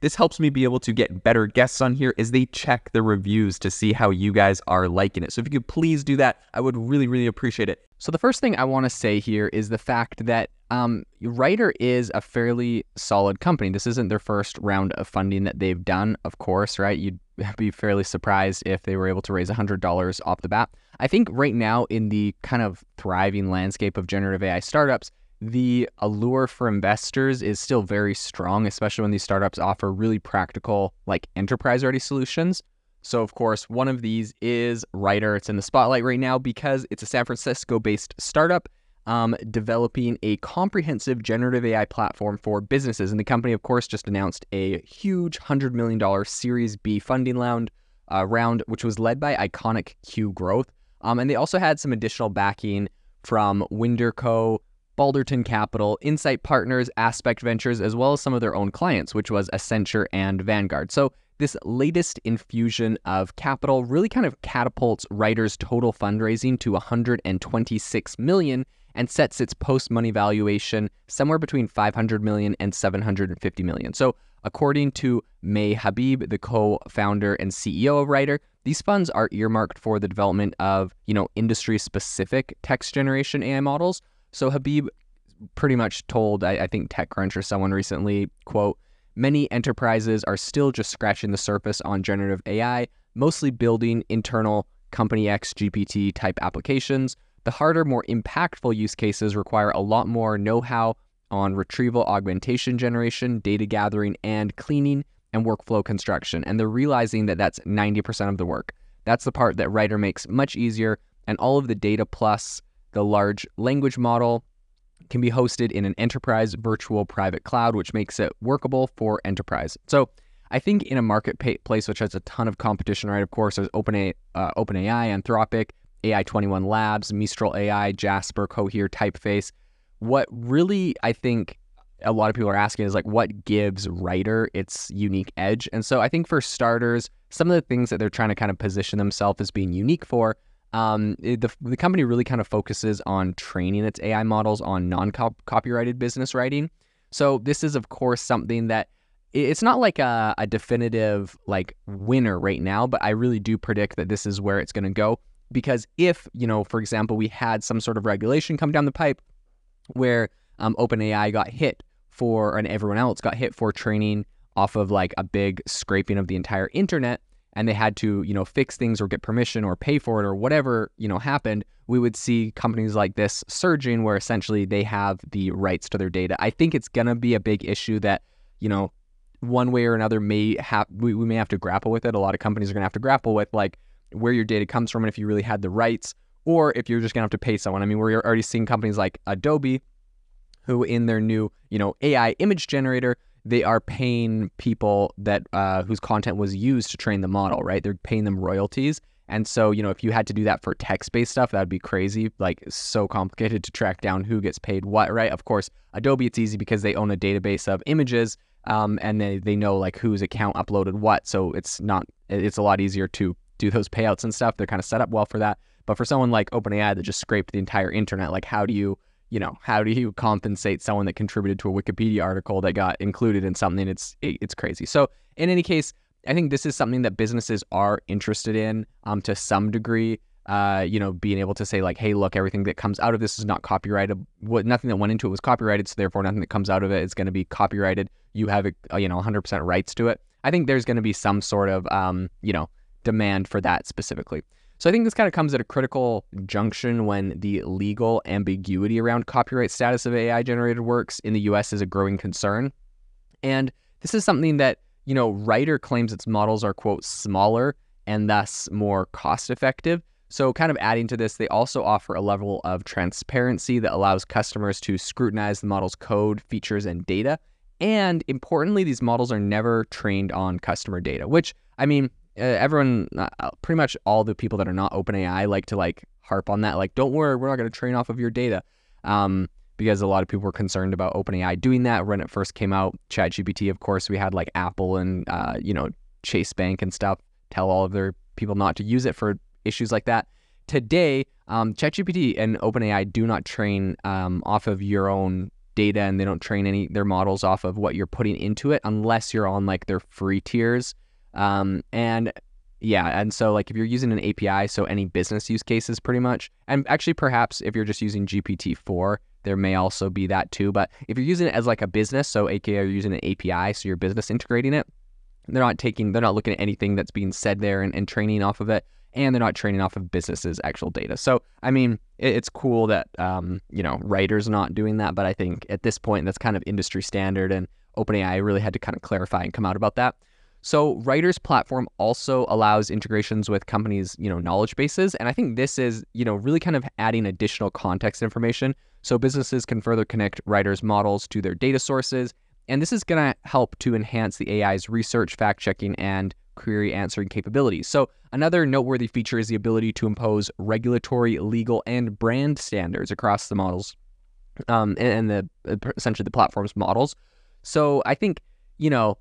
This helps me be able to get better guests on here as they check the reviews to see how you guys are liking it. So if you could please do that, I would really, really appreciate it. So the first thing I want to say here is the fact that um, Writer is a fairly solid company. This isn't their first round of funding that they've done, of course, right? You'd be fairly surprised if they were able to raise $100 off the bat. I think right now, in the kind of thriving landscape of generative AI startups, the allure for investors is still very strong, especially when these startups offer really practical, like enterprise ready solutions. So, of course, one of these is Writer. It's in the spotlight right now because it's a San Francisco based startup um, developing a comprehensive generative AI platform for businesses. And the company, of course, just announced a huge $100 million Series B funding round, uh, round which was led by Iconic Q Growth. Um, and they also had some additional backing from WndrCo, Balderton Capital, Insight Partners, Aspect Ventures, as well as some of their own clients, which was Accenture and Vanguard. So this latest infusion of capital really kind of catapults Writer's total fundraising to 126 million and sets its post-money valuation somewhere between 500 million and 750 million. So according to May Habib, the co-founder and CEO of Writer, these funds are earmarked for the development of, you know, industry-specific text generation AI models so Habib pretty much told, I, I think TechCrunch or someone recently, quote, many enterprises are still just scratching the surface on generative AI, mostly building internal company X GPT type applications. The harder, more impactful use cases require a lot more know how on retrieval augmentation generation, data gathering, and cleaning and workflow construction. And they're realizing that that's 90% of the work. That's the part that Writer makes much easier, and all of the data plus the large language model can be hosted in an enterprise virtual private cloud, which makes it workable for enterprise. So I think in a marketplace which has a ton of competition, right? Of course, there's OpenAI, uh, OpenAI Anthropic, AI21 Labs, Mistral AI, Jasper, Cohere, Typeface. What really I think a lot of people are asking is like, what gives Writer its unique edge? And so I think for starters, some of the things that they're trying to kind of position themselves as being unique for um, it, the, the company really kind of focuses on training its AI models on non copyrighted business writing. So this is, of course, something that it's not like a, a definitive like winner right now, but I really do predict that this is where it's going to go. Because if, you know, for example, we had some sort of regulation come down the pipe where um, OpenAI got hit for, and everyone else got hit for training off of like a big scraping of the entire internet, and they had to, you know, fix things or get permission or pay for it or whatever, you know, happened, we would see companies like this surging where essentially they have the rights to their data. I think it's going to be a big issue that, you know, one way or another may have we, we may have to grapple with it. A lot of companies are going to have to grapple with like where your data comes from and if you really had the rights or if you're just going to have to pay someone. I mean, we're already seeing companies like Adobe who in their new, you know, AI image generator they are paying people that uh, whose content was used to train the model, right? They're paying them royalties. And so, you know, if you had to do that for text-based stuff, that'd be crazy. Like so complicated to track down who gets paid what, right? Of course, Adobe it's easy because they own a database of images, um, and they they know like whose account uploaded what. So it's not it's a lot easier to do those payouts and stuff. They're kind of set up well for that. But for someone like OpenAI that just scraped the entire internet, like how do you you know, how do you compensate someone that contributed to a Wikipedia article that got included in something? It's it's crazy. So in any case, I think this is something that businesses are interested in um, to some degree. Uh, you know, being able to say like, hey, look, everything that comes out of this is not copyrighted. What nothing that went into it was copyrighted, so therefore nothing that comes out of it is going to be copyrighted. You have a, you know 100% rights to it. I think there's going to be some sort of um, you know demand for that specifically. So I think this kind of comes at a critical junction when the legal ambiguity around copyright status of AI generated works in the US is a growing concern. And this is something that, you know, Writer claims its models are, quote, smaller and thus more cost effective. So, kind of adding to this, they also offer a level of transparency that allows customers to scrutinize the model's code, features, and data. And importantly, these models are never trained on customer data, which, I mean, uh, everyone, uh, pretty much all the people that are not OpenAI like to like harp on that. Like, don't worry, we're not going to train off of your data. Um, because a lot of people were concerned about OpenAI doing that when it first came out. ChatGPT, of course, we had like Apple and uh, you know Chase Bank and stuff tell all of their people not to use it for issues like that. Today, um, ChatGPT and OpenAI do not train um, off of your own data, and they don't train any their models off of what you're putting into it, unless you're on like their free tiers. Um, and yeah, and so like if you're using an API, so any business use cases pretty much, and actually perhaps if you're just using GPT four, there may also be that too. But if you're using it as like a business, so aka you're using an API, so your business integrating it, they're not taking, they're not looking at anything that's being said there and, and training off of it, and they're not training off of businesses' actual data. So I mean, it, it's cool that um, you know Writer's not doing that, but I think at this point that's kind of industry standard, and OpenAI really had to kind of clarify and come out about that. So Writer's platform also allows integrations with companies, you know, knowledge bases, and I think this is, you know, really kind of adding additional context information so businesses can further connect Writer's models to their data sources, and this is going to help to enhance the AI's research, fact checking, and query answering capabilities. So another noteworthy feature is the ability to impose regulatory, legal, and brand standards across the models, um, and the essentially the platform's models. So I think you know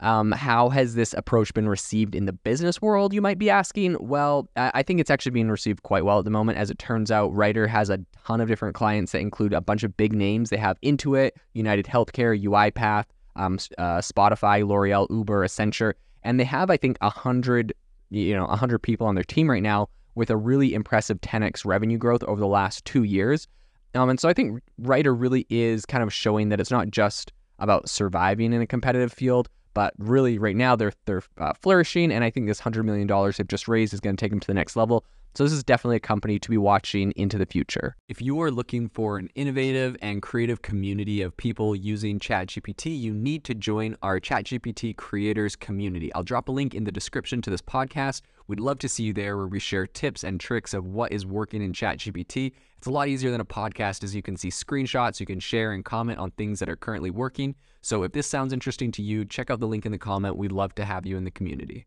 um, how has this approach been received in the business world, you might be asking? Well, I think it's actually being received quite well at the moment. As it turns out, Writer has a ton of different clients that include a bunch of big names. They have Intuit, United Healthcare, UiPath, um, uh, Spotify, L'Oreal, Uber, Accenture, and they have, I think, a hundred, you know, a hundred people on their team right now with a really impressive 10x revenue growth over the last two years. Um, and so I think Writer really is kind of showing that it's not just about surviving in a competitive field, but really, right now they're they're uh, flourishing, and I think this hundred million dollars they've just raised is going to take them to the next level. So this is definitely a company to be watching into the future. If you are looking for an innovative and creative community of people using ChatGPT, you need to join our ChatGPT creators community. I'll drop a link in the description to this podcast. We'd love to see you there where we share tips and tricks of what is working in ChatGPT. It's a lot easier than a podcast as you can see screenshots, you can share and comment on things that are currently working. So if this sounds interesting to you, check out the link in the comment. We'd love to have you in the community.